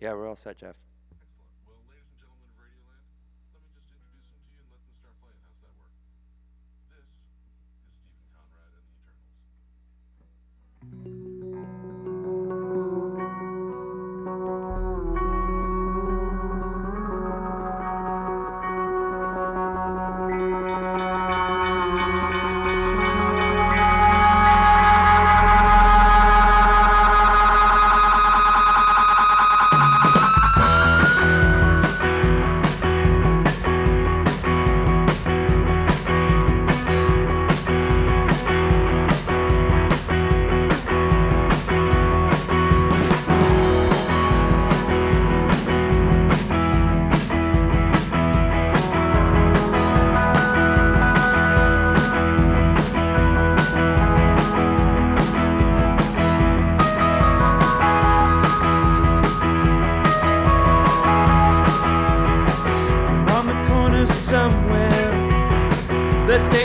Yeah, we're all set, Jeff. somewhere. Let's stay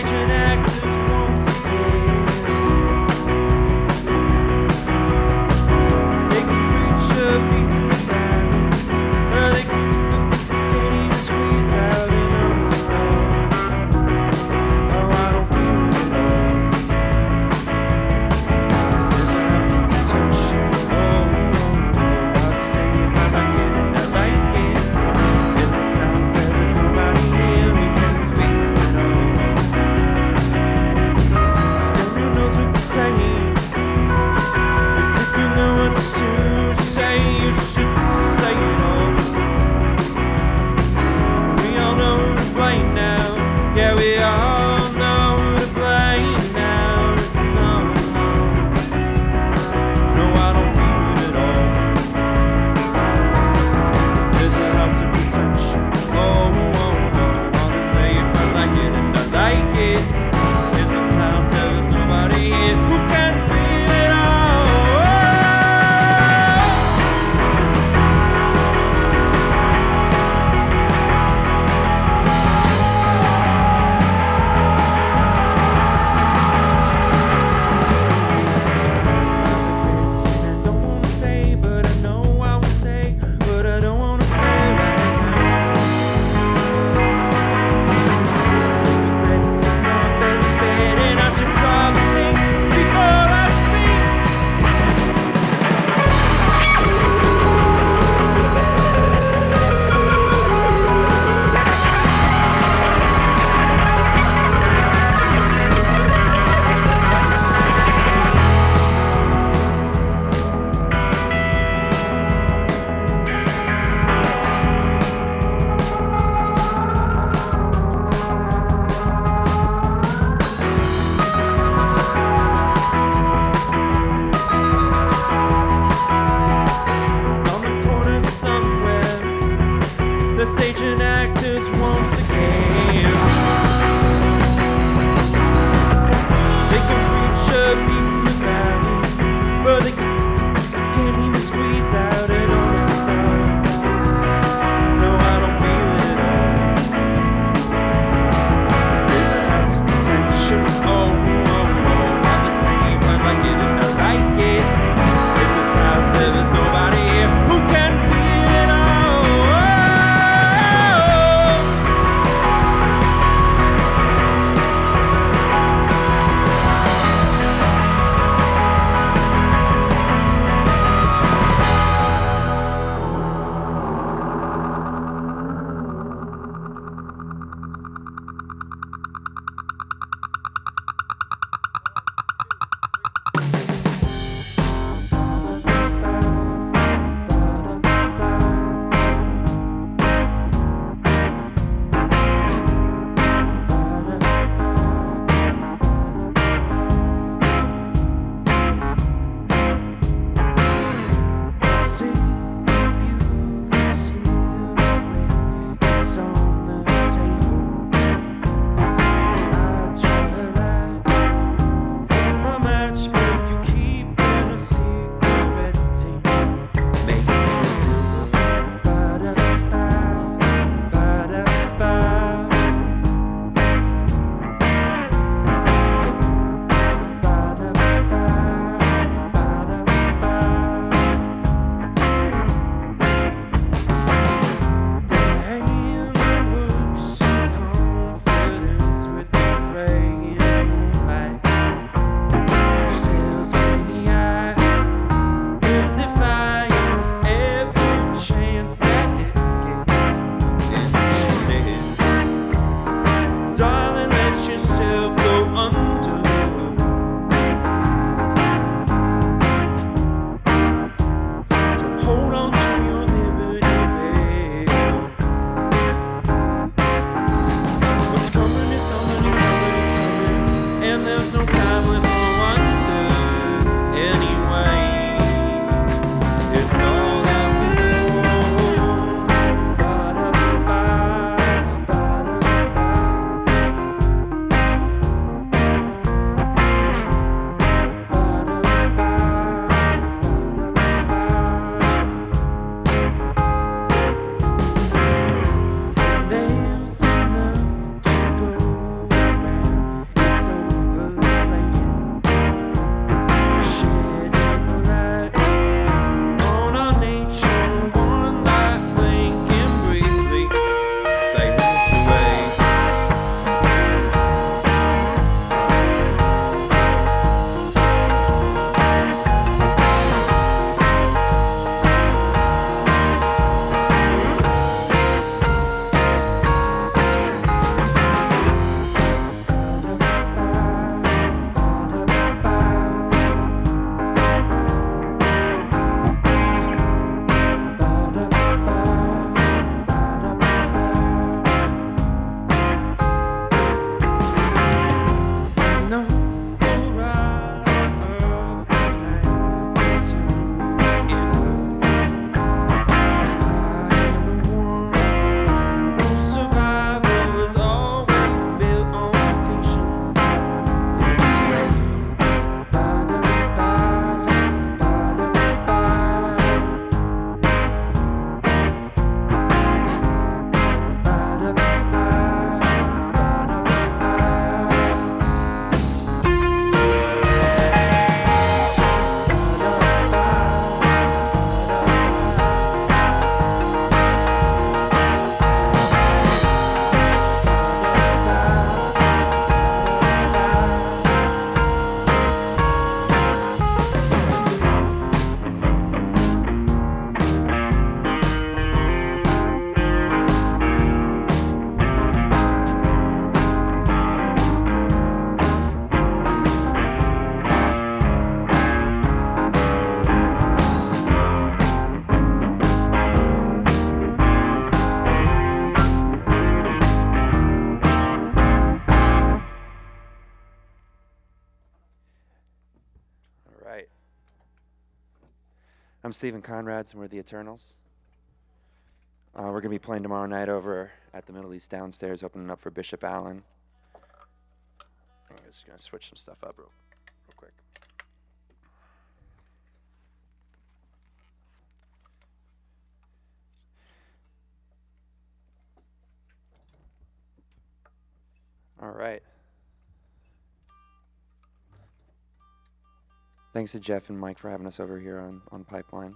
The stage and actors won't I'm Stephen Conrad, and we're the Eternals. Uh, we're going to be playing tomorrow night over at the Middle East downstairs, opening up for Bishop Allen. I'm just going to switch some stuff up real, real quick. All right. Thanks to Jeff and Mike for having us over here on, on Pipeline.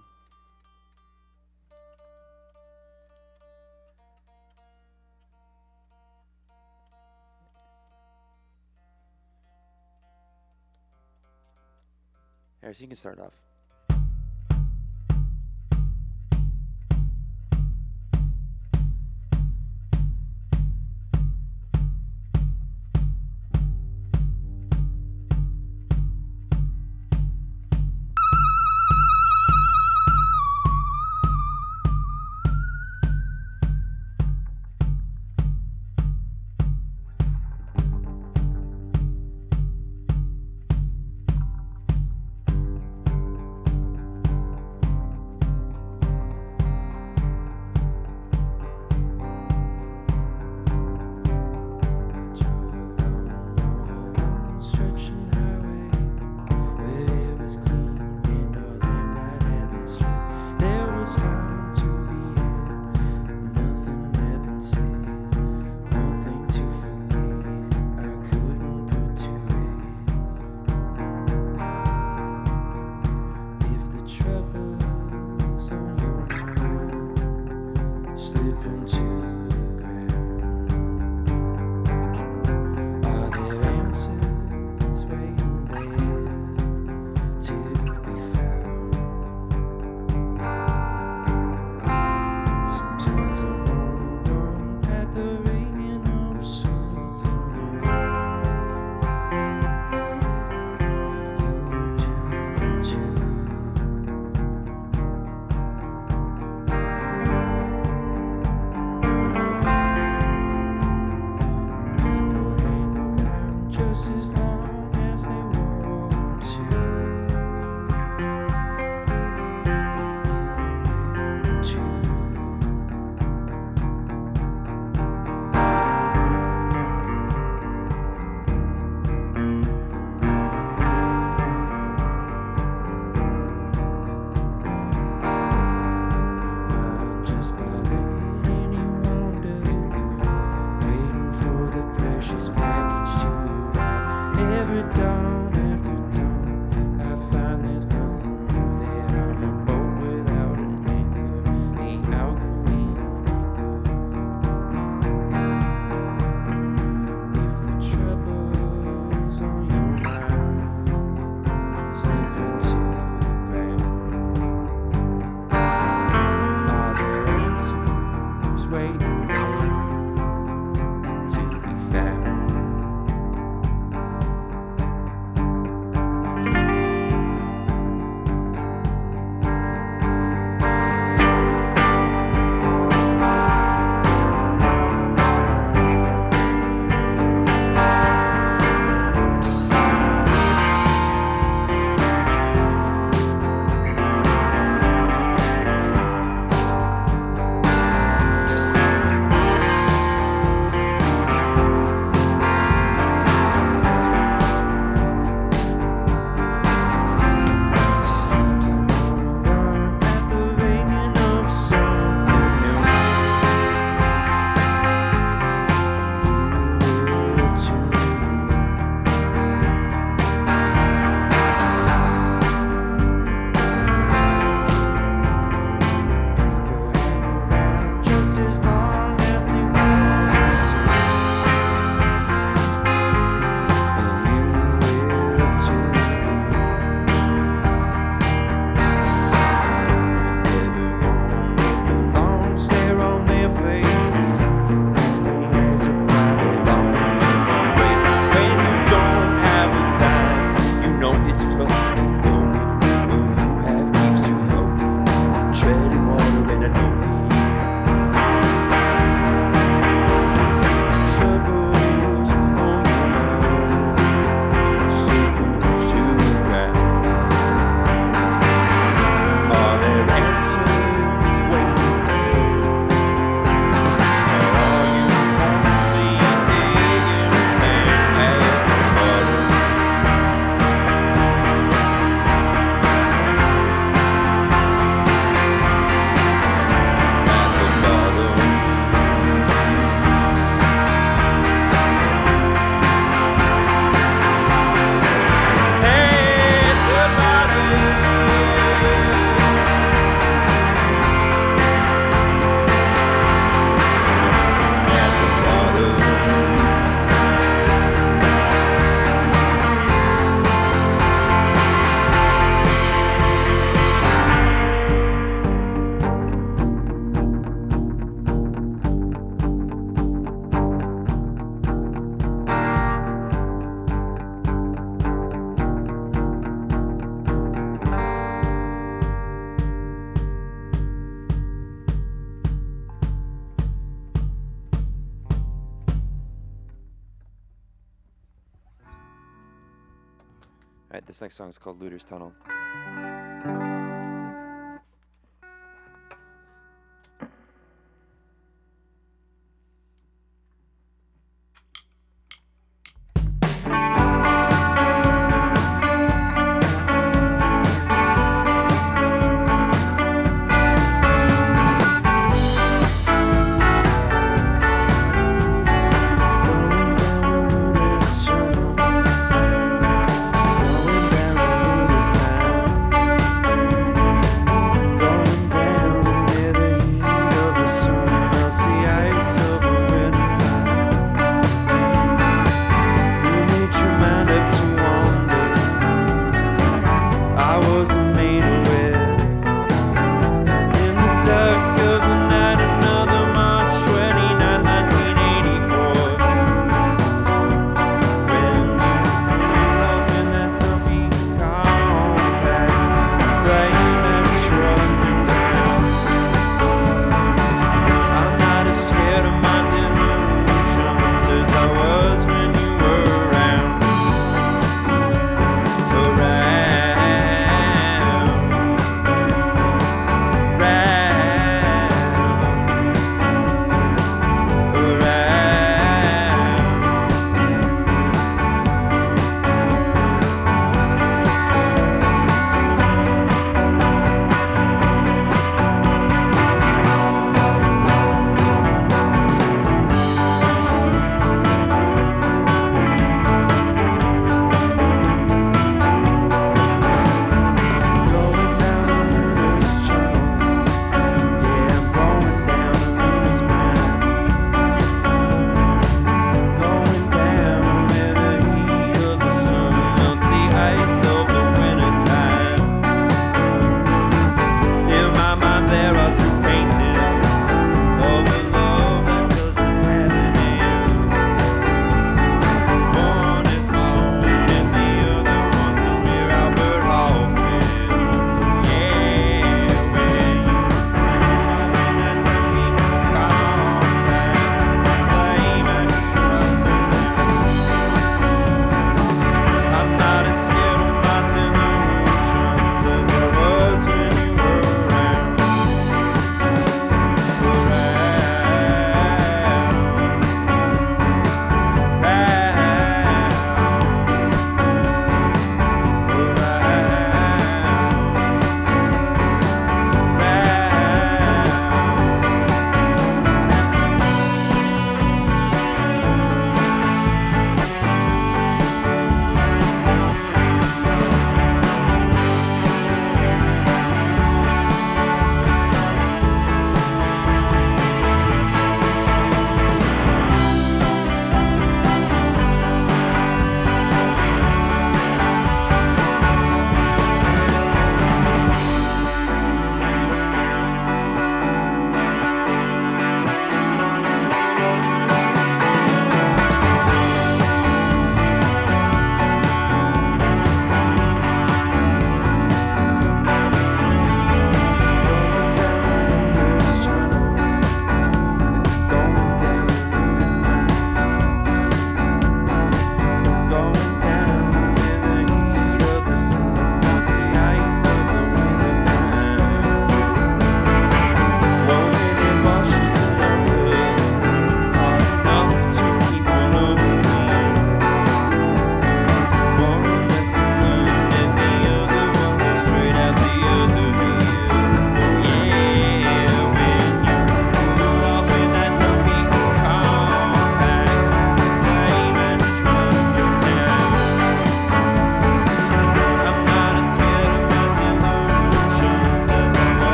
Harris, you can start off. next song is called Looter's Tunnel.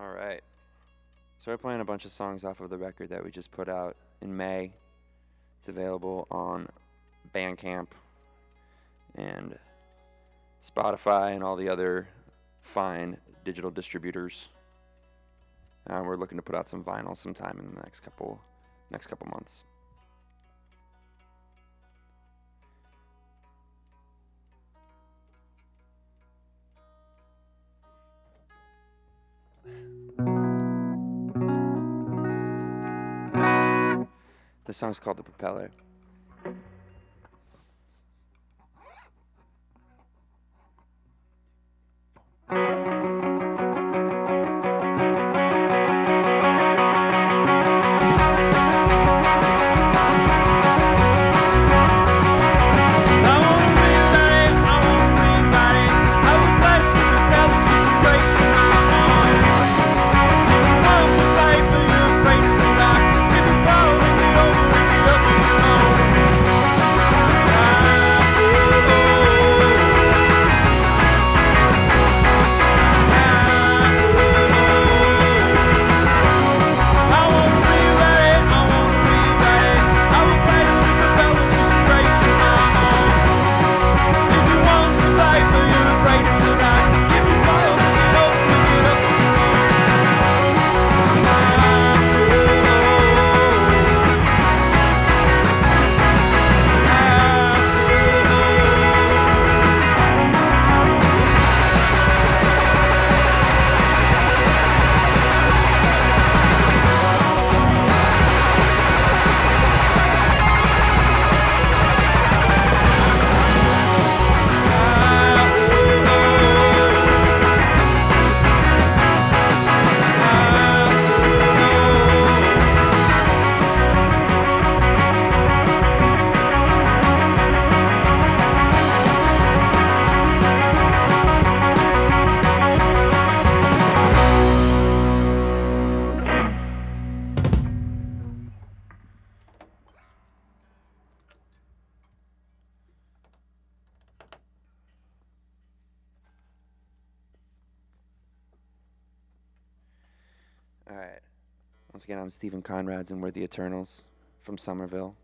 All right. So we're playing a bunch of songs off of the record that we just put out in May. It's available on Bandcamp and Spotify and all the other fine digital distributors. Uh, we're looking to put out some vinyl sometime in the next couple next couple months. The song's called The Propeller. Once again, I'm Stephen Conrads, and we're the Eternals from Somerville.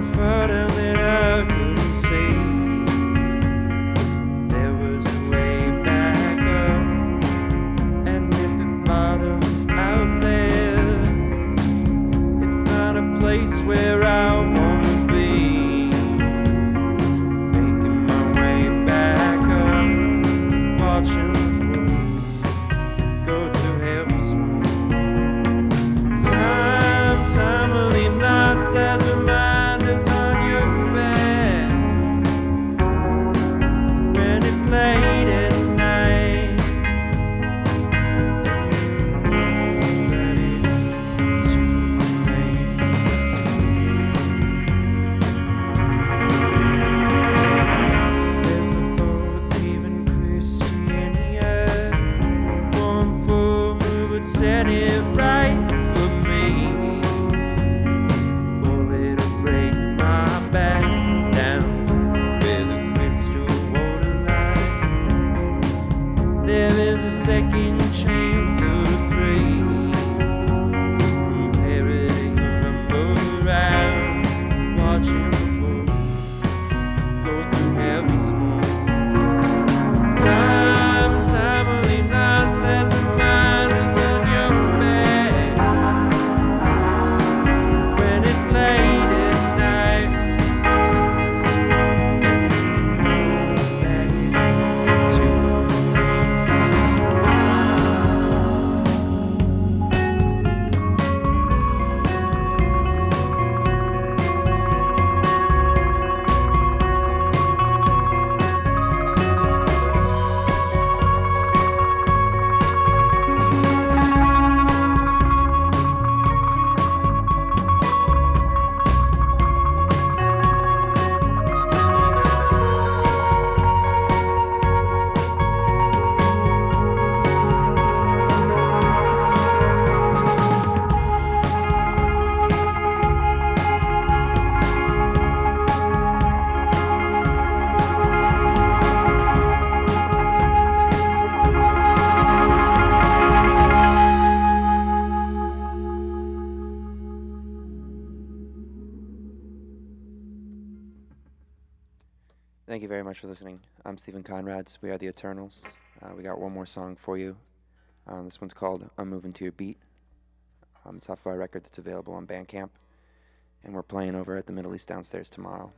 prefer to meet up. Is Thank you very much for listening. I'm Stephen Conrads. We are the Eternals. Uh, we got one more song for you. Um, this one's called I'm Moving to Your Beat. Um, it's off our record that's available on Bandcamp. And we're playing over at the Middle East downstairs tomorrow.